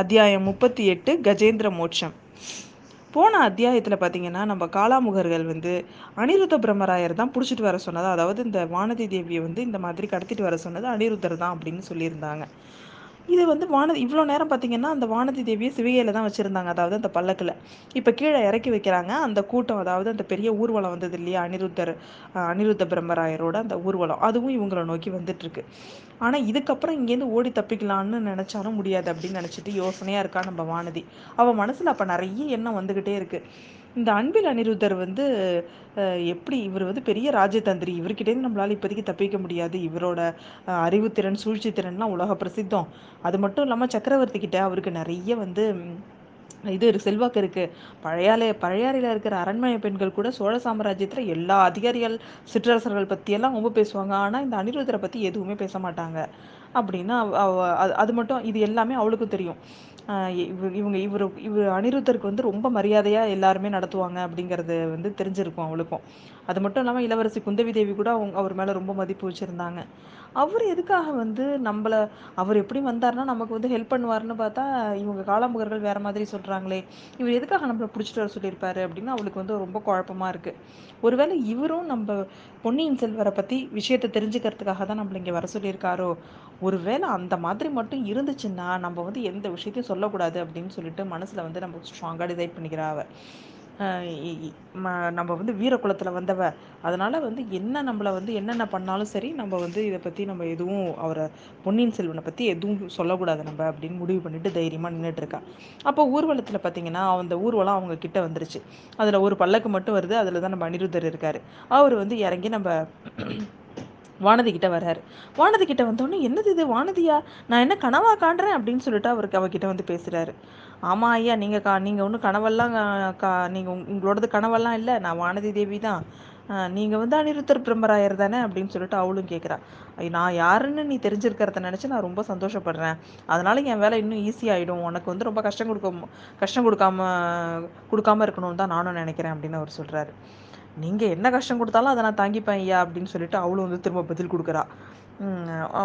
அத்தியாயம் முப்பத்தி எட்டு கஜேந்திர மோட்சம். போன அத்தியாயத்தில் பார்த்தீங்கன்னா நம்ம காலாமுகர்கள் வந்து அனிருத்த பிரம்மராயர் தான் பிடிச்சிட்டு வர சொன்னது. அதாவது இந்த வானதி தேவியை வந்து இந்த மாதிரி கடத்திட்டு வர சொன்னது அனிருத்தர் தான் அப்படின்னு சொல்லியிருந்தாங்க. இது வந்து வானதி இவ்வளோ நேரம் பார்த்தீங்கன்னா அந்த வானதி தேவியை சிவிகையில் தான் வச்சுருந்தாங்க. அதாவது அந்த பல்லக்கில். இப்போ கீழே இறக்கி வைக்கிறாங்க. அந்த கூட்டம் அதாவது அந்த பெரிய ஊர்வலம் வந்தது இல்லையா? அனிருத்தர் அனிருத்த பிரம்மராயரோட அந்த ஊர்வலம். அதுவும் இவங்களை நோக்கி வந்துட்டுருக்கு. ஆனால் இதுக்கப்புறம் இங்கேருந்து ஓடி தப்பிக்கலான்னு நினச்சாலும் முடியாது அப்படின்னு நினச்சிட்டு யோசனையாக இருக்கா நம்ம வானதி. அவள் மனசில் அப்போ நிறைய எண்ணம் வந்துக்கிட்டே இருக்குது இந்த அன்பில் அனிருத்தர் வந்து எப்படி இவர் வந்து பெரிய ராஜதந்திரி இவர்கிட்டேருந்து நம்மளால் இப்போதைக்கு தப்பிக்க முடியாது. இவரோட அறிவுத்திறன் சூழ்ச்சி திறன்லாம் உலக பிரசித்தம். அது மட்டும் இல்லாமல் சக்கரவர்த்தி கிட்ட அவருக்கு நிறைய வந்து இது செல்வாக்கு இருக்கு. பழையாலே பழையாறையில் இருக்கிற அரண்மனை பெண்கள் கூட சோழ சாம்ராஜ்யத்தில் எல்லா அதிகாரிகள் சிற்றரசர்கள் பற்றியெல்லாம் ரொம்ப பேசுவாங்க. ஆனால் இந்த அனிருத்தரை பற்றி எதுவுமே பேச மாட்டாங்க. அப்படின்னா அது மட்டும் இது எல்லாமே அவளுக்கும் தெரியும். இவங்க இவர் இவர் அனிருத்தருக்கு வந்து ரொம்ப மரியாதையாக எல்லாருமே நடத்துவாங்க அப்படிங்கிறது வந்து தெரிஞ்சிருக்கும் அவளுக்கும். அது மட்டும் இல்லாமல் இளவரசி குந்தவி தேவி கூட அவங்க அவர் மேலே ரொம்ப மதிப்பு வச்சுருந்தாங்க. அவர் எதுக்காக வந்து நம்மளை அவர் எப்படி வந்தார்னா நமக்கு வந்து ஹெல்ப் பண்ணுவார்னு பார்த்தா இவங்க காலாம்புகர்கள் வேற மாதிரி சொல்கிறாங்களே இவர் எதுக்காக நம்மளை பிடிச்சிட்டு வர சொல்லியிருப்பாரு அப்படின்னு அவளுக்கு வந்து ரொம்ப குழப்பமாக இருக்குது ஒருவேளை இவரும் நம்ம பொன்னியின் செல்வரை பற்றி விஷயத்தை தெரிஞ்சுக்கிறதுக்காக தான் நம்மளை இங்கே வர சொல்லியிருக்காரோ? ஒருவேளை அந்த மாதிரி மட்டும் இருந்துச்சுன்னா நம்ம வந்து எந்த விஷயத்தையும் சொல்லக்கூடாது அப்படின்னு சொல்லிட்டு மனசில் வந்து நம்ம ஸ்ட்ராங்காக டிசைட் பண்ணிக்கிறா அவள் நம்ம வந்து வீரகுலத்தில் வந்தவ அதனால் வந்து என்ன நம்மளை வந்து என்னென்ன பண்ணாலும் சரி நம்ம வந்து இதை பற்றி நம்ம எதுவும் அவரை பொன்னியின் செல்வனை பற்றி எதுவும் சொல்லக்கூடாது நம்ம அப்படின்னு முடிவு பண்ணிட்டு தைரியமாக நின்றுட்டு இருக்கா. அப்போ ஊர்வலத்தில் பார்த்தீங்கன்னா அந்த ஊர்வலம் அவங்க கிட்ட வந்துருச்சு. அதில் ஒரு பல்லக்கு மட்டும் வருது. அதில் தான் நம்ம அனிருத்தர் இருக்கார். அவர் வந்து இறங்கி நம்ம வானதி கிட்ட வர்றாரு. வானதி கிட்ட வந்தோடனே என்னது இது? வானதியா? நான் என்ன கனவா காண்றேன்? அப்படின்னு சொல்லிட்டு அவருக்கு அவகிட்ட வந்து பேசுறாரு. ஆமா ஐயா நீங்கள் கா நீங்கள் ஒன்றும் கனவெல்லாம் கா நீங்கள் உங்களோடது கனவெல்லாம் இல்லை. நான் வானதி தேவி தான். நீங்கள் வந்து அனிருத்தர் பிரம்மராயர் தானே அப்படின்னு சொல்லிட்டு அவளும் கேட்குறா நான் யாருன்னு நீ தெரிஞ்சிருக்கிறத நினச்சி நான் ரொம்ப சந்தோஷப்படுறேன். அதனால என் வேலை இன்னும் ஈஸியாகிடும் உனக்கு வந்து ரொம்ப கஷ்டம் கொடுக்க கஷ்டம் கொடுக்காம கொடுக்காம இருக்கணும்னு தான் நானும் நினைக்கிறேன் அப்படின்னு அவர் சொல்கிறாரு நீங்கள் என்ன கஷ்டம் கொடுத்தாலும் அதை நான் தாங்கிப்பேன் ஐயா அப்படின்னு சொல்லிட்டு அவளும் வந்து திரும்ப பதில் கொடுக்குறா.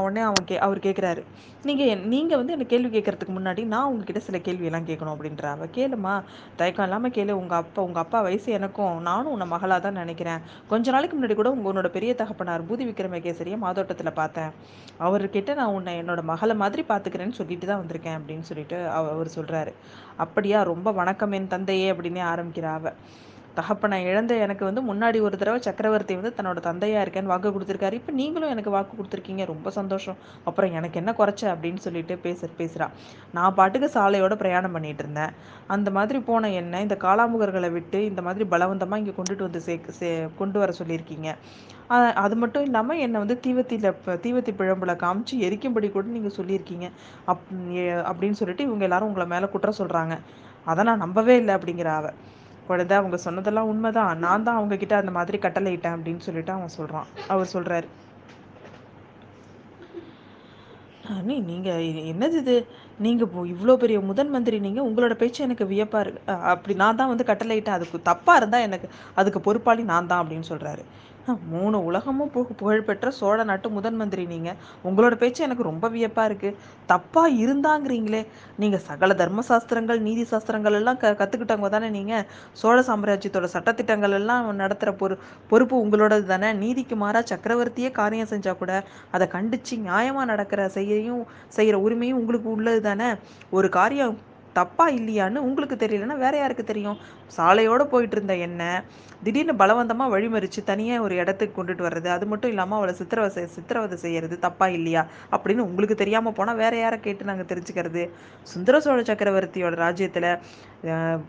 உடனே அவன் கே அவர் கேட்குறாரு நீங்கள் நீங்கள் வந்து என்ன கேள்வி கேட்கறதுக்கு முன்னாடி நான் உங்ககிட்ட சில கேள்வியெல்லாம் கேட்கணும் அப்படின்ற அவள் கேளுமா தயக்கம் இல்லாமல் கேளு. உங்கள் அப்பா உங்கள் அப்பா வயசு எனக்கும் நானும் உன்னை மகளாக தான் நினைக்கிறேன். கொஞ்ச நாளைக்கு முன்னாடி கூட உங்கள் உன்னோட பெரிய தகப்பனார் பூதி விக்ரமகேசரியை மாதோட்டத்தில் பார்த்தேன். அவர்கிட்ட நான் உன்னை என்னோட மகளை மாதிரி பார்த்துக்கிறேன்னு சொல்லிட்டு தான் வந்திருக்கேன் அப்படின்னு சொல்லிட்டு அவர் சொல்கிறாரு அப்படியா ரொம்ப வணக்கம் என் தந்தையே அப்படின்னே ஆரம்பிக்கிறா அவள் தகப்பனை இழந்த எனக்கு வந்து முன்னாடி ஒரு தடவை சக்கரவர்த்தி வந்து தன்னோட தந்தையாக இருக்கேன்னு வாக்கு கொடுத்துருக்காரு. இப்போ நீங்களும் எனக்கு வாக்கு கொடுத்துருக்கீங்க. ரொம்ப சந்தோஷம். அப்புறம் எனக்கு என்ன குறைச்ச அப்படின்னு சொல்லிட்டு பேச பேசுகிறா நான் பாட்டுக்கு சாலையோட பிரயாணம் பண்ணிட்டு இருந்தேன். அந்த மாதிரி போன என்ன இந்த காலாமுகர்களை விட்டு இந்த மாதிரி பலவந்தமாக இங்கே கொண்டுட்டு வந்து சே சே கொண்டு வர சொல்லியிருக்கீங்க. அது மட்டும் இல்லாமல் என்னை வந்து தீவத்தியில் தீவத்தி பிழம்புல காமிச்சு எரிக்கும்படி கூட நீங்கள் சொல்லியிருக்கீங்க. அப் அப்படின்னு சொல்லிட்டு இவங்க எல்லாரும் உங்களை மேலே குற்றம் சொல்கிறாங்க அதை நான் நம்பவே இல்லை அப்படிங்கிற அவள் குழந்தை அவங்க சொன்னதெல்லாம் உண்மைதான். நான் தான் அவங்க கிட்ட அந்த மாதிரி கட்டளையிட்டேன் அப்படின்னு சொல்லிட்டு அவன் சொல்றான். அவர் சொல்றாரு. அண்ணி நீங்க என்னது இது? நீங்க இவ்வளோ பெரிய முதன் மந்திரி நீங்க உங்களோட பேச்சு எனக்கு வியப்பா இருக்கு. அப்படி நான் தான் வந்து கட்டளையிட்டேன் அதுக்கு தப்பா இருந்தா எனக்கு அதுக்கு பொறுப்பாளி நான் தான் அப்படின்னு சொல்றாரு. மூணு உலகமும் புக புகழ்பெற்ற சோழ நாட்டு முதன் மந்திரி நீங்கள் உங்களோட பேச்சு எனக்கு ரொம்ப வியப்பாக இருக்குது தப்பாக இருந்தாங்கிறீங்களே. நீங்கள் சகல தர்ம சாஸ்திரங்கள் நீதி சாஸ்திரங்கள் எல்லாம் க கற்றுக்கிட்டவங்க தானே நீங்கள் சோழ சாம்ராஜ்யத்தோட சட்டத்திட்டங்கள் எல்லாம் நடத்துகிற பொறு பொறுப்பு உங்களோடது தானே. நீதிக்கு மாறாக சக்கரவர்த்தியே காரியம் செஞ்சால் கூட அதை கண்டித்து நியாயமாக நடக்கிற செய்யையும் செய்கிற உரிமையும் உங்களுக்கு உள்ளது தானே. ஒரு காரியம் தப்பா இல்லையான்னு உங்களுக்கு தெரியலன்னா வேற யாருக்கு தெரியும்? சாலையோட போயிட்டு இருந்த என்ன? திடீர்னு பலவந்தமாக வழிமறிச்சு தனியாக ஒரு இடத்துக்கு கொண்டுட்டு வர்றது அது மட்டும் இல்லாமல் அவளை சித்திரவதை சித்திரவதை செய்யறது தப்பா இல்லையா? அப்படின்னு உங்களுக்கு தெரியாமல் போனால் வேற யாரை கேட்டு நாங்கள் தெரிஞ்சுக்கிறது? சுந்தர சோழ சக்கரவர்த்தியோட ராஜ்யத்தில்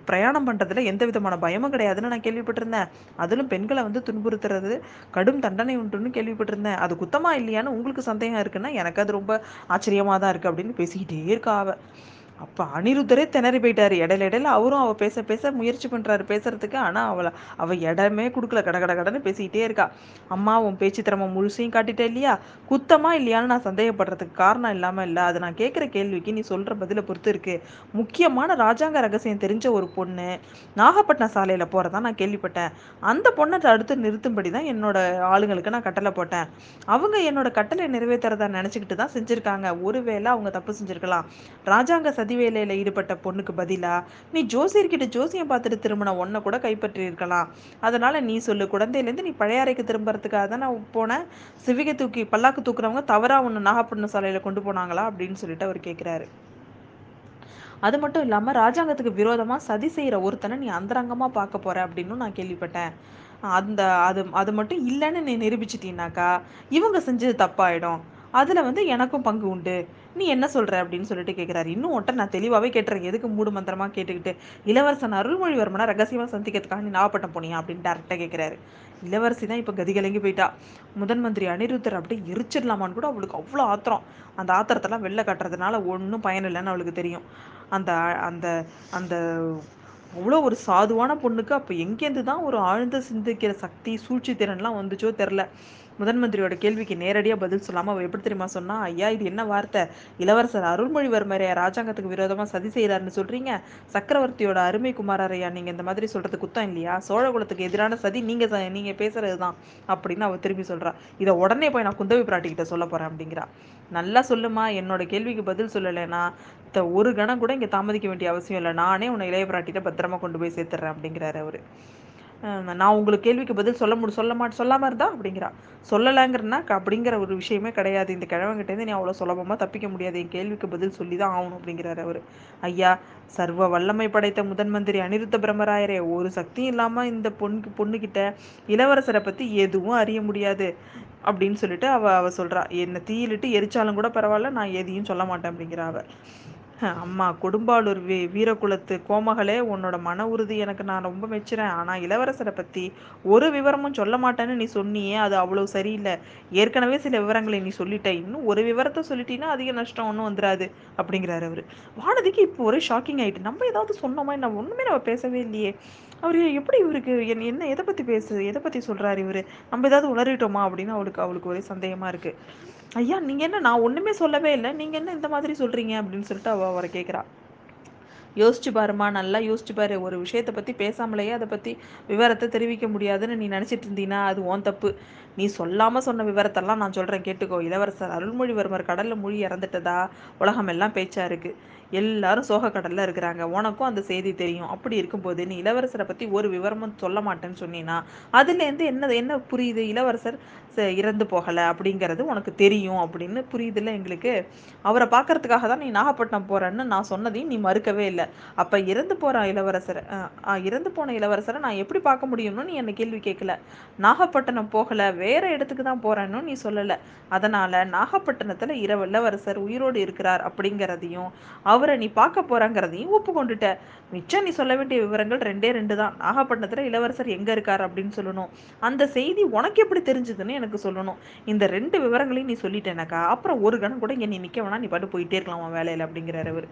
பிரயாணம் பண்ணுறதுல எந்த விதமான பயமும் கிடையாதுன்னு நான் கேள்விப்பட்டிருந்தேன். அதிலும் பெண்களை வந்து துன்புறுத்துறது கடும் தண்டனை உண்டுன்னு கேள்விப்பட்டிருந்தேன். அது குத்தமா இல்லையான்னு உங்களுக்கு சந்தேகம் இருக்குன்னா எனக்கு அது ரொம்ப ஆச்சரியமாக தான் இருக்குது அப்படின்னு பேசிக்கிட்டே இருக்கா அவள் அப்போ அனிருத்தரே திணறி போயிட்டாரு. இடையில இடையில அவரும் அவள் பேச பேச முயற்சி பண்ணுறாரு பேசுறதுக்கு. ஆனால் அவளை அவள் இடமே கொடுக்கல. கட கட கடன்னு பேசிக்கிட்டே இருக்கா. அம்மா உன் பேச்சு திறமை முழுசையும் காட்டிட்டே இல்லையா? குத்தமா இல்லையான்னு நான் சந்தேகப்படுறதுக்கு காரணம் இல்லாமல் இல்லை. அதை நான் கேட்குற கேள்விக்கு நீ சொல்கிற பதிலை பொறுத்து இருக்கு. முக்கியமான ராஜாங்க ரகசியம் தெரிஞ்ச ஒரு பொண்ணு நாகப்பட்டினம் சாலையில் போகிறதா நான் கேள்விப்பட்டேன். அந்த பொண்ணை அடுத்து நிறுத்தும்படி தான் என்னோட ஆளுங்களுக்கு நான் கட்டளை போட்டேன். அவங்க என்னோட கட்டளை நிறைவேற்றுறதா நினச்சிக்கிட்டு தான் செஞ்சுருக்காங்க. ஒருவேளை அவங்க தப்பு செஞ்சுருக்கலாம். ராஜாங்க சதி சதி வேலையில ஈடுபட்ட பொண்ணுக்கு பதிலா நீ ஜோசியர்கிட்ட ஜோசியம் பார்த்துட்டு திரும்பின ஒன்றை கூட கைப்பற்றியிருக்கலாம். அதனால் அதனால நீ சொல்லு குழந்தையிலேருந்து நீ பழைய அறைக்கு திரும்புறதுக்காக தான் நான் போனேன் சிவிகை தூக்கி பல்லாக்கு தூக்குறவங்க தவறா ஒன்று நாகப்பட்டினம் சாலையில கொண்டு போனாங்களா? அப்படின்னு சொல்லிட்டு அவர் கேட்குறாரு அது மட்டும் இல்லாமல் ராஜாங்கத்துக்கு விரோதமாக சதி செய்கிற ஒருத்தனை நீ அந்தரங்கமாக பார்க்க போற அப்படின்னு நான் கேள்விப்பட்டேன். அந்த அது அது மட்டும் இல்லைன்னு நீ நிரூபிச்சிட்டீனாக்கா இவங்க செஞ்சது தப்பாயிடும். அதில் வந்து எனக்கும் பங்கு உண்டு. நீ என்ன சொல்கிற அப்படின்னு சொல்லிட்டு கேட்குறாரு இன்னும் ஒட்ட நான் தெளிவாகவே கேட்டுறேன். எதுக்கு மூடு மந்திரமாக கேட்டுக்கிட்டு இளவரசன் அருள்மொழிவர்மனை ரகசியமாக சந்திக்கிறதுக்காக நீ நாகப்பட்டம் போனியா அப்படின்னு டேரெக்டாக கேட்குறாரு இளவரசி தான் இப்போ கதிகலங்கி போயிட்டா. முதன் மந்திரி அனிருத்தர் அப்படியே எரிச்சிடலாமான்னு கூட அவளுக்கு அவ்வளோ ஆத்திரம். அந்த ஆத்திரத்தெல்லாம் வெளில கட்டுறதுனால ஒன்றும் பயன் இல்லைன்னு அவளுக்கு தெரியும். அந்த அந்த அந்த அவ்வளோ ஒரு சாதுவான பொண்ணுக்கு அப்போ எங்கேருந்து தான் ஒரு ஆழ்ந்த சிந்திக்கிற சக்தி சூழ்ச்சி திறன்லாம் வந்துச்சோ தெரில முதன் மந்திரியோட கேள்விக்கு நேரடியாக பதில் சொல்லாமல் அவள் எப்படி தெரியுமா சொன்னா ஐயா இது என்ன வார்த்தை? இளவரசர் அருள்மொழிவர்மரையா ராஜாங்கத்துக்கு விரோதமாக சதி செய்கிறாருன்னு சொல்கிறீங்க சக்கரவர்த்தியோட அருமை குமாரரையா நீங்கள் இந்த மாதிரி சொல்கிறது குத்தம் இல்லையா? சோழகுலத்துக்கு எதிரான சதி நீங்கள் நீங்கள் பேசுறது தான் அப்படின்னு அவள் திரும்பி சொல்கிறா இதை உடனே போய் நான் குந்தவி பிராட்டிக்கிட்ட சொல்ல போகிறேன் அப்படிங்கிறா. நல்லா சொல்லுமா என்னோட கேள்விக்கு பதில் சொல்லலைன்னா ஒரு கணம் கூட இங்கே தாமதிக்க வேண்டிய அவசியம் இல்லை. நானே உன்னை இளைய பிராட்டிகிட்ட பத்திரமா கொண்டு போய் சேர்த்துறேன் அப்படிங்கிறாரு அவர். நான் உங்களுக்கு கேள்விக்கு பதில் சொல்ல முடி சொல்ல மாட்டேன் சொல்லாமல் இருந்தா அப்படிங்கிறா. சொல்லலைங்கிறனா அப்படிங்கிற ஒரு விஷயமே கிடையாது. இந்த கிழவங்கிட்டேருந்து நீ அவ்வளோ சுலபமாக தப்பிக்க முடியாது. என் கேள்விக்கு பதில் சொல்லி தான் ஆகணும் அப்படிங்கிறாரு அவர். ஐயா சர்வ வல்லமை படைத்த முதன் மந்திரி அனிருத்த பிரம்மராயரே ஒரு சக்தியும் இல்லாமல் இந்த பொண்ணு பொண்ணுக்கிட்ட இளவரசரை பற்றி எதுவும் அறிய முடியாது அப்படின்னு சொல்லிட்டு அவ அவ சொல்றா. என்னை தீயிலிட்டு எரிச்சாலும் கூட பரவாயில்ல நான் எதையும் சொல்ல மாட்டேன் அப்படிங்கிறா அவ. அம்மா கொடும்பாளூர் வீ வீரகுலத்து கோமகளே உன்னோட மன உறுதி எனக்கு நான் ரொம்ப மெச்சுறேன். ஆனால் இளவரசரை பற்றி ஒரு விவரமும் சொல்ல மாட்டேன்னு நீ சொன்னியே அது அவ்வளோ சரியில்லை. ஏற்கனவே சில விவரங்களை நீ சொல்லிட்ட. இன்னும் ஒரு விவரத்தை சொல்லிட்டீங்கன்னா அதிக நஷ்டம் ஒன்றும் வந்துடாது அப்படிங்கிறாரு அவர். வானதிக்கு இப்போ ஒரே ஷாக்கிங் ஆகிட்டு நம்ம ஏதாவது சொன்னோமா நம்ம ஒன்றுமே நம்ம பேசவே இல்லையே. அவர் எப்படி இவருக்கு என் என்ன எதை பற்றி பேசு எதை பற்றி சொல்கிறாரு இவர்? நம்ம ஏதாவது உளறிட்டோமா? அப்படின்னு அவளுக்கு அவளுக்கு ஒரே சந்தேகமாக இருக்குது ஐயா நீங்கள் என்ன நான் ஒன்றுமே சொல்லவே இல்லை. நீங்கள் என்ன இந்த மாதிரி சொல்கிறீங்க அப்படின்னு சொல்லிட்டு அவள் அவரை கேட்குறா யோசிச்சு பாருமா நல்லா யோசிச்சு பாரு. ஒரு விஷயத்தை பற்றி பேசாமலேயே அதை பற்றி விவரத்தை தெரிவிக்க முடியாதுன்னு நீ நினச்சிட்டு இருந்தீங்கன்னா அது ஓன் தப்பு. நீ சொல்லாமல் சொன்ன விவரத்தெல்லாம் நான் சொல்கிறேன் கேட்டுக்கோ. இளவரசர் அருள்மொழிவர்மர் கடலில் மொழி இறந்துட்டதா? உலகம் எல்லாம் பேச்சா இருக்குது எல்லாரும் சோக கடலில் இருக்கிறாங்க. உனக்கும் அந்த செய்தி தெரியும். அப்படி இருக்கும்போது நீ இளவரசரை பற்றி ஒரு விவரமும் சொல்ல மாட்டேன்னு சொன்னீன்னா அதுலேருந்து என்ன என்ன புரியுது? இளவரசர் இறந்து போகலை அப்படிங்கிறது உனக்கு தெரியும் அப்படின்னு புரியுதுல்ல எங்களுக்கு? அவரை பார்க்கறதுக்காக தான் நீ நாகப்பட்டினம் போகிறேன்னு நான் சொன்னதையும் நீ மறுக்கவே இல்லை. அப்போ இறந்து போகிற இளவரசரை இறந்து போன இளவரசரை நான் எப்படி பார்க்க முடியும்னு நீ என்னை கேள்வி கேட்கல. நாகப்பட்டினம் போகலை வேற இடத்துக்கு தான் போகிறேன்னு நீ சொல்லலை. அதனால் நாகப்பட்டினத்தில் இரவு இளவரசர் உயிரோடு இருக்கிறார் அப்படிங்கிறதையும் அவரை நீ பார்க்க போகிறாங்கிறதையும் ஒப்புக்கொண்டுட்ட. மிச்சம் நீ சொல்ல வேண்டிய விவரங்கள் ரெண்டே ரெண்டு தான். நாகப்பட்டினத்தில் இளவரசர் எங்கே இருக்கார் அப்படின்னு சொல்லணும். அந்த செய்தி உனக்கு எப்படி தெரிஞ்சதுன்னு எனக்கு சொல்லணும். இந்த ரெண்டு விவரங்களையும் நீ சொல்லிட்டேனாக்கா அப்புறம் ஒரு கணம் கூட இங்கே நீ நிற்க வேணா நீ பாட்டு போயிட்டே இருக்கலாம் வேலையில் அப்படிங்கிறார் அவர்.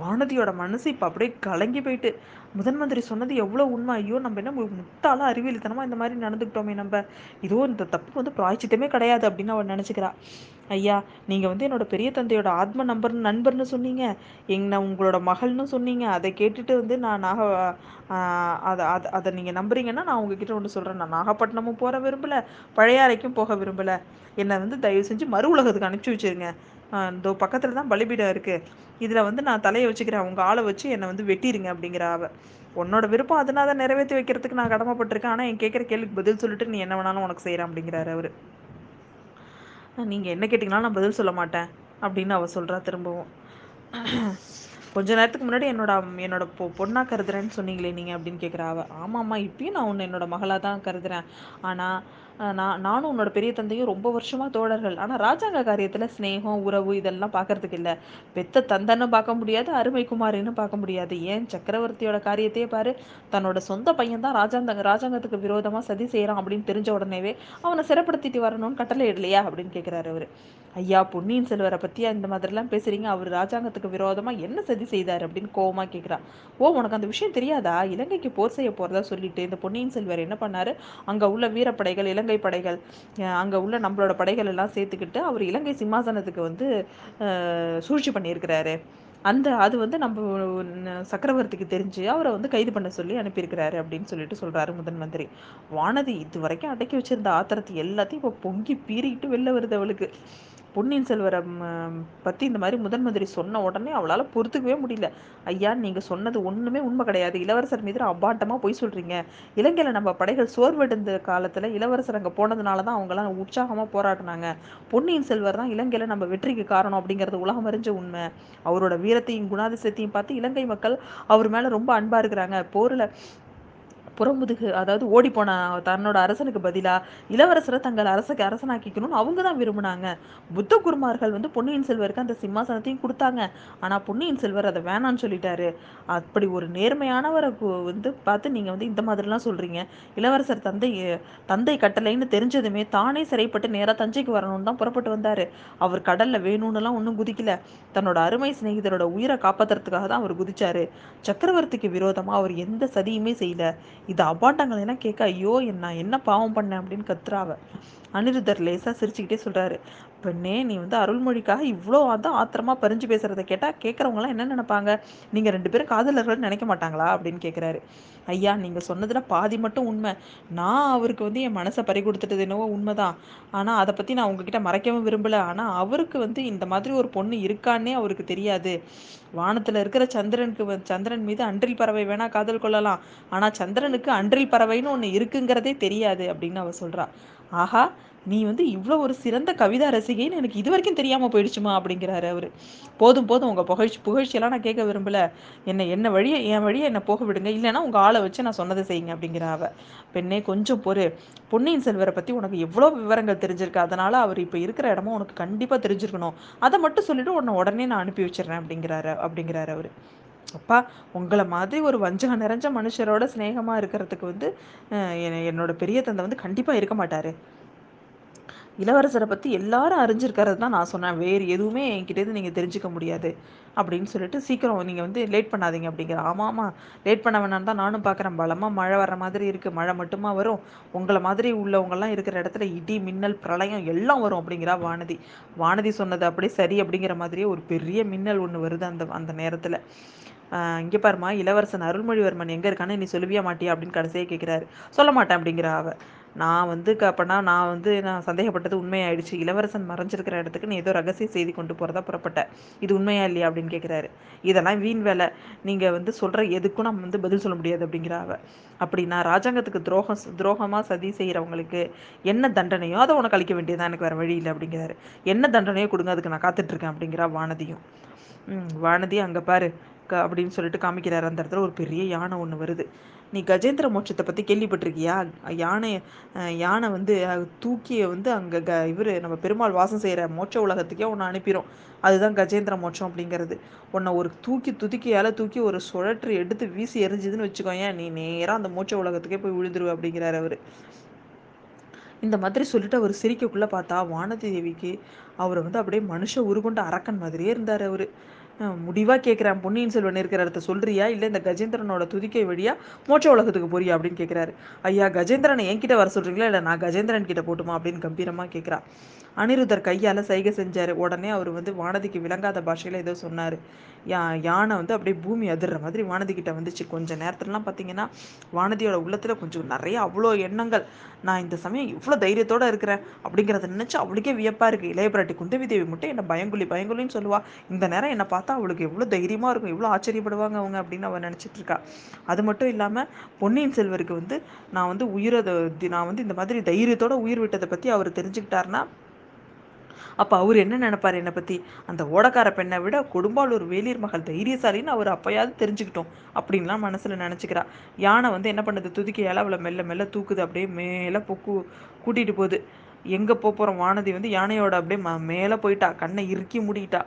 வானதியோட மனசு இப்போ அப்படியே கலங்கி போயிட்டு. முதன் மந்திரி சொன்னது எவ்வளோ உண்மை? ஐயோ நம்ம என்ன முட்டாளாக அறிவியலித்தனமாக இந்த மாதிரி நடந்துக்கிட்டோமே நம்ம? இதோ இந்த தப்பு வந்து பிராய்ச்சித்தமே கிடையாது அப்படின்னு அவள் நினச்சிக்கிறா. ஐயா நீங்கள் வந்து என்னோட பெரிய தந்தையோட ஆத்ம நம்பர் நண்பர்னு சொன்னீங்க. எங்க உங்களோட மகள்னு சொன்னீங்க. அதை கேட்டுட்டு வந்து நான் நாக அதை அதை அதை நீங்கள் நம்புறீங்கன்னா நான் உங்ககிட்ட ஒன்று சொல்கிறேன் நான் நாகப்பட்டினமும் போக விரும்பலை பழையாறைக்கும் போக விரும்பலை. என்னை வந்து தயவு செஞ்சு மறு உலகத்துக்கு அனுப்பிச்சி வச்சிருங்க. இதோ பக்கத்தில் தான் பலிபீடம் இருக்குது இதில் வந்து நான் தலையை வச்சுக்கிறேன். உங்கள் ஆளை வச்சு என்னை வந்து வெட்டிடுங்க அப்படிங்கிற அவ. உன்னோட விருப்பம் அதனால தான் நிறைவேற்றி வைக்கிறதுக்கு நான் கடமைப்பட்டிருக்கேன். ஆனால் என் கேட்குற கேள்விக்கு பதில் சொல்லிட்டு நீ என்ன வேணாலும் உனக்கு செய்கிறேன் அப்படிங்கிறாரு அவர். நீங்கள் என்ன கேட்டிங்கனாலும் நான் பதில் சொல்ல மாட்டேன் அப்படின்னு அவள் சொல்கிறா திரும்பவும். கொஞ்ச நேரத்துக்கு முன்னாடி என்னோட என்னோட பொ பொண்ணாக கருதுறேன்னு சொன்னீங்களே நீங்கள் அப்படின்னு கேட்குறா அவள் ஆமாம்மா இப்பயும் நான் உன்னை என்னோட மகளாக தான் கருதுறேன். ஆனால் நான் நானும் உன்னோட பெரிய தந்தையும் ரொம்ப வருஷமாக தோழர்கள். ஆனால் ராஜாங்க காரியத்தில் ஸ்னேகம் உறவு இதெல்லாம் பார்க்கறதுக்கு இல்லை. பெத்த தந்தன்னு பார்க்க முடியாது அருமை குமாரின்னு பார்க்க முடியாது. ஏன் சக்கரவர்த்தியோட காரியத்தையே பாரு. தன்னோட சொந்த பையன் தான் ராஜாங்க ராஜாங்கத்துக்கு விரோதமாக சதி செய்கிறான் அப்படின்னு தெரிஞ்ச உடனேவே அவனை சிறப்படுத்திட்டு வரணும்னு கட்டளை இடலையா அப்படின்னு கேட்குறாரு அவர். ஐயா பொன்னியின் செல்வரை பற்றியா இந்த மாதிரிலாம் பேசுகிறீங்க அவர் ராஜாங்கத்துக்கு விரோதமாக என்ன சதி செய்தார் அப்படின்னு கோவமாக கேட்குறா ஓ உனக்கு அந்த விஷயம் தெரியாதா? இலங்கைக்கு போர் செய்ய போகிறதா சொல்லிட்டு இந்த பொன்னியின் செல்வர் என்ன பண்ணார்? அங்கே உள்ள வீரப்படைகள் இலங்கை படைகள் அங்கே உள்ள நம்மளோட படைகள் எல்லாம் சேர்த்துக்கிட்டு அவர் இலங்கை சிம்மாசனத்துக்கு வந்து சூழ்ச்சி பண்ணியிருக்கிறாரு. அந்த அது வந்து நம்ம சக்கரவர்த்திக்கு தெரிஞ்சு அவரை வந்து கைது பண்ண சொல்லி அனுப்பியிருக்கிறாரு அப்படின்னு சொல்லிட்டு சொல்கிறாரு முதன் மந்திரி. வானதி இது வரைக்கும் அடக்கி வச்சிருந்த ஆத்திரத்தை எல்லாத்தையும் இப்போ பொங்கி பீறிக்கிட்டு வெளில வருது அவளுக்கு. பொன்னியின் செல்வரை பற்றி இந்த மாதிரி முதன் மந்திரி சொன்ன உடனே அவளால் பொறுத்துக்கவே முடியல. ஐயா நீங்கள் சொன்னது ஒன்றுமே உண்மை கிடையாது. இளவரசர் மீது அபாட்டமாக போய் சொல்கிறீங்க இலங்கையில் நம்ம படைகள் சோர்வடைந்த காலத்தில் இளவரசர் அங்கே போனதுனால தான் அவங்களாம் உற்சாகமாக போராடினாங்க. பொன்னியின் செல்வர் தான் இலங்கையில் நம்ம வெற்றிக்கு காரணம் அப்படிங்கிறது உலகம் அறிஞ்ச உண்மை. அவரோட வீரத்தையும் குணாதிசயத்தையும் பார்த்து இலங்கை மக்கள் அவர் மேலே ரொம்ப அன்பாக இருக்கிறாங்க. போரில் புறமுதுகு அதாவது ஓடி போன தன்னோட அரசனுக்கு பதிலாக இளவரசரை தங்கள் அரசுக்கு அரசனாக்கிக்கணும்னு அவங்க தான் விரும்பினாங்க. புத்த குருமார்கள் வந்து பொன்னியின் செல்வருக்கு அந்த சிம்மாசனத்தையும் கொடுத்தாங்க. ஆனால் பொன்னியின் செல்வர் அதை வேணான்னு சொல்லிட்டாரு. அப்படி ஒரு நேர்மையானவரை வந்து பார்த்து நீங்கள் வந்து இந்த மாதிரிலாம் சொல்கிறீங்க இளவரசர் தந்தை தந்தை கட்டளைன்னு தெரிஞ்சதுமே தானே சிறைப்பட்டு நேராக தஞ்சைக்கு வரணும்னு தான் புறப்பட்டு வந்தார். அவர் கடலில் வேணும்னுலாம் ஒன்றும் குதிக்கல. தன்னோட அருமை சிநேகிதரோட உயிரை காப்பாற்றுறதுக்காக தான் அவர் குதிச்சாரு. சக்கரவர்த்திக்கு விரோதமாக அவர் எந்த சதியுமே செய்யல. இது அபாண்டங்கள் எல்லாம் கேட்க ஐயோ நான் என்ன பாவம் பண்ணேன் அப்படின்னு கத்துறாவ. அனிருத்தர் லேசாக சிரிச்சுக்கிட்டே சொல்கிறாரு பெண்ணே நீ வந்து அருள்மொழிக்காக இவ்வளோ அதான் ஆத்திரமாக பறிஞ்சு பேசுகிறத கேட்டால் கேட்குறவங்களாம் என்ன நினைப்பாங்க? நீங்கள் ரெண்டு பேரும் காதலர்கள்னு நினைக்க மாட்டாங்களா? அப்படின்னு கேட்குறாரு ஐயா நீங்கள் சொன்னதில் பாதி மட்டும் உண்மை. நான் அவருக்கு வந்து என் மனசை பறி கொடுத்துட்டது என்னவோ உண்மைதான். ஆனால் அதை பற்றி நான் உங்ககிட்ட மறைக்கவும் விரும்பலை. ஆனால் அவருக்கு வந்து இந்த மாதிரி ஒரு பொண்ணு இருக்கான்னே அவருக்கு தெரியாது. வானத்தில் இருக்கிற சந்திரனுக்கு சந்திரன் மீது அன்றில் பறவை வேணால் காதல் கொள்ளலாம். ஆனால் சந்திரனுக்கு அன்றில் பறவைன்னு ஒன்று இருக்குங்கிறதே தெரியாது அப்படின்னு அவர் சொல்கிறா ஆஹா நீ வந்து இவ்வளோ ஒரு சிறந்த கவிதா ரசிகைன்னு எனக்கு இது வரைக்கும் தெரியாமல் போயிடுச்சுமா அப்படிங்கிறாரு அவர். போதும் போதும் உங்கள் புகழ்ச்சி புகழ்ச்சியெல்லாம் நான் கேட்க விரும்பல. என்னை என்ன வழியை என் வழியை என்னை போக விடுங்க. இல்லைன்னா உங்கள் ஆளை வச்சு நான் சொன்னதை செய்யுங்க அப்படிங்கிற அவ. பெண்ணே கொஞ்சம் பொறு. பொன்னியின் செல்வரை பற்றி உனக்கு எவ்வளோ விவரங்கள் தெரிஞ்சிருக்கு? அதனால் அவர் இப்போ இருக்கிற இடமும் உனக்கு கண்டிப்பாக தெரிஞ்சிருக்கணும். அதை மட்டும் சொல்லிவிட்டு உன்னை உடனே நான் அனுப்பி வச்சிடுறேன் அப்படிங்கிறாரு அப்படிங்கிறாரு அவர். அப்பா உங்களை மாதிரி ஒரு வஞ்சகம் நிறைஞ்ச மனுஷரோட சிநேகமா இருக்கிறதுக்கு வந்து என்னோட பெரிய தந்தை வந்து கண்டிப்பாக இருக்க மாட்டார். இளவரசரை பற்றி எல்லாரும் அறிஞ்சிருக்கிறது தான் நான் சொன்னேன். வேறு எதுவுமே என்கிட்டேருந்து நீங்கள் தெரிஞ்சுக்க முடியாது அப்படின்னு சொல்லிட்டு சீக்கிரம் நீங்கள் வந்து லேட் பண்ணாதீங்க அப்படிங்கிற ஆமாம் ஆமாம் லேட் பண்ண வேணான்னு தான் நானும் பார்க்குறேன் பலமாக மழை வர மாதிரி இருக்குது மழை மட்டுமா வரும். உங்களை மாதிரி உள்ளவங்கெல்லாம் இருக்கிற இடத்துல இடி மின்னல் பிரளயம் எல்லாம் வரும் அப்படிங்கிறா வானதி. வானதி சொன்னது அப்படியே சரி அப்படிங்கிற மாதிரியே ஒரு பெரிய மின்னல் ஒன்று வருது அந்த அந்த நேரத்தில். இங்கே பாருமா இளவரசன் அருள்மொழிவர்மன் எங்கே இருக்கான்னு நீ சொல்லுவியா மாட்டியா அப்படின்னு கடைசியாக கேட்குறாரு சொல்ல மாட்டேன் அப்படிங்கிற அவ. நான் வந்து அப்போனா நான் வந்து நான் சந்தேகப்பட்டது உண்மையாயிடுச்சு. இளவரசன் மறைஞ்சிருக்கிற இடத்துக்கு நீ ஏதோ ரகசிய செய்தி கொண்டு போகிறதா புறப்பட்ட. இது உண்மையா இல்லையா அப்படின்னு கேட்குறாரு இதெல்லாம் வீண் வேலை. நீங்கள் வந்து சொல்கிற எதுக்கும் நம்ம வந்து பதில் சொல்ல முடியாது அப்படிங்கிற அவ. அப்படின்னா ராஜாங்கத்துக்கு துரோகம் துரோகமாக சதி செய்கிறவங்களுக்கு என்ன தண்டனையோ அதை உனக்கு அளிக்க வேண்டியதான் எனக்கு வேறு வழி இல்லை அப்படிங்கிறாரு. என்ன தண்டனையோ கொடுங்க அதுக்கு நான் காத்துட்ருக்கேன் அப்படிங்கிறா வானதியும். வானதி அங்கே பாரு. க அப்படின்னு சொல்லிட்டு காமிக்கிறார். அந்த இடத்துல ஒரு பெரிய யானை ஒன்று வருது. நீ கஜேந்திர மோட்சத்தை பற்றி கேள்விப்பட்டிருக்கியா? யானை யானை வந்து தூக்கிய வந்து அங்கே க இவர் நம்ம பெருமாள் வாசம் செய்கிற மோட்ச உலகத்துக்கே ஒன்று அனுப்பிடும் அதுதான் கஜேந்திர மோட்சம் அப்படிங்கிறது. உன்னை ஒரு தூக்கி துதுக்கியால் தூக்கி ஒரு சுழற்று எடுத்து வீசி எரிஞ்சுதுன்னு வச்சுக்கோயேன் நீ நேராக அந்த மோட்ச உலகத்துக்கே போய் விழுந்துருவ அப்படிங்கிறார் அவர். இந்த மாதிரி சொல்லிட்டு அவர் சிரிக்கக்குள்ளே பார்த்தா வானதி தேவிக்கு அவர் வந்து அப்படியே மனுஷ உருகொண்ட அரக்கன் மாதிரியே இருந்தார் அவர். முடிவாக கேட்குறான் பொன்னியின் செல்வன் இருக்கிற இடத்த சொல்றியா? இல்லை இந்த கஜேந்திரனோட துதிக்கை வழியா மோட்ச உலகத்துக்கு போறியா? அப்படின்னு கேட்குறாரு ஐயா கஜேந்திரனை என்கிட்ட வர சொல்றீங்களா? இல்லை நான் கஜேந்திரன் கிட்ட போட்டுமா? அப்படின்னு கம்பீரமாக கேட்குறா அனிருத்தர் கையால் சைகை செஞ்சார். உடனே அவர் வந்து வானதிக்கு விளங்காத பாஷையில் ஏதோ சொன்னார். யா யானை வந்து அப்படியே பூமி அதிர்ற மாதிரி வானதிக்கிட்ட வந்துச்சு. கொஞ்சம் நேரத்துலலாம் பார்த்தீங்கன்னா வானதியோட உள்ளத்தில் கொஞ்சம் நிறைய அவ்வளோ எண்ணங்கள். நான் இந்த சமயம் இவ்வளோ தைரியத்தோடு இருக்கிறேன் அப்படிங்கிறத நினச்சி அவளுக்கே வியப்பாக இருக்குது இளையபிராட்டி குந்தவி தேவி மட்டும் என்னை பயங்குலி பயங்குலின்னு சொல்லுவா. இந்த நேரம் என்னை பார்த்தா அவளுக்கு எவ்வளோ தைரியமாக இருக்கும். எவ்வளோ ஆச்சரியப்படுவாங்க அவங்க அப்படின்னு அவள் நினச்சிட்டு இருக்கா. அது மட்டும் இல்லாமல் பொன்னியின் செல்வருக்கு வந்து நான் வந்து உயிரை நான் வந்து இந்த மாதிரி தைரியத்தோட உயிர் விட்டதை பற்றி அவர் தெரிஞ்சுக்கிட்டாருன்னா அப்போ அவர் என்ன நினைப்பார்? என்னை பற்றி அந்த ஓடக்கார பெண்ணை விட கொடும்பாலூர் வேலீர் மகள் தைரியசாலின்னு அவர் அப்போயாவது தெரிஞ்சுக்கிட்டோம் அப்படின்லாம் மனசில் நினச்சிக்கிறா. யானை வந்து என்ன பண்ணுது? துதிக்கையால் அவளை மெல்ல மெல்ல தூக்குது. அப்படியே மேலே பொக்கு கூட்டிகிட்டு போகுது. எங்கே போகிறோம் வானதி வந்து யானையோட அப்படியே ம மேலே போயிட்டா. கண்ணை இறுக்கி மூடிக்கிட்டா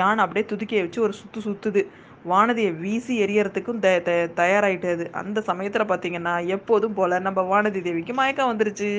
யானை அப்படியே துதிக்கையை வச்சு ஒரு சுற்று சுற்றுது வானதியை வீசி எரியறதுக்கும் த தயாராகிட்டது அந்த சமயத்தில் பார்த்தீங்கன்னா எப்போதும் போல் நம்ம வானதி தேவிக்கு மயக்கம் வந்துருச்சு.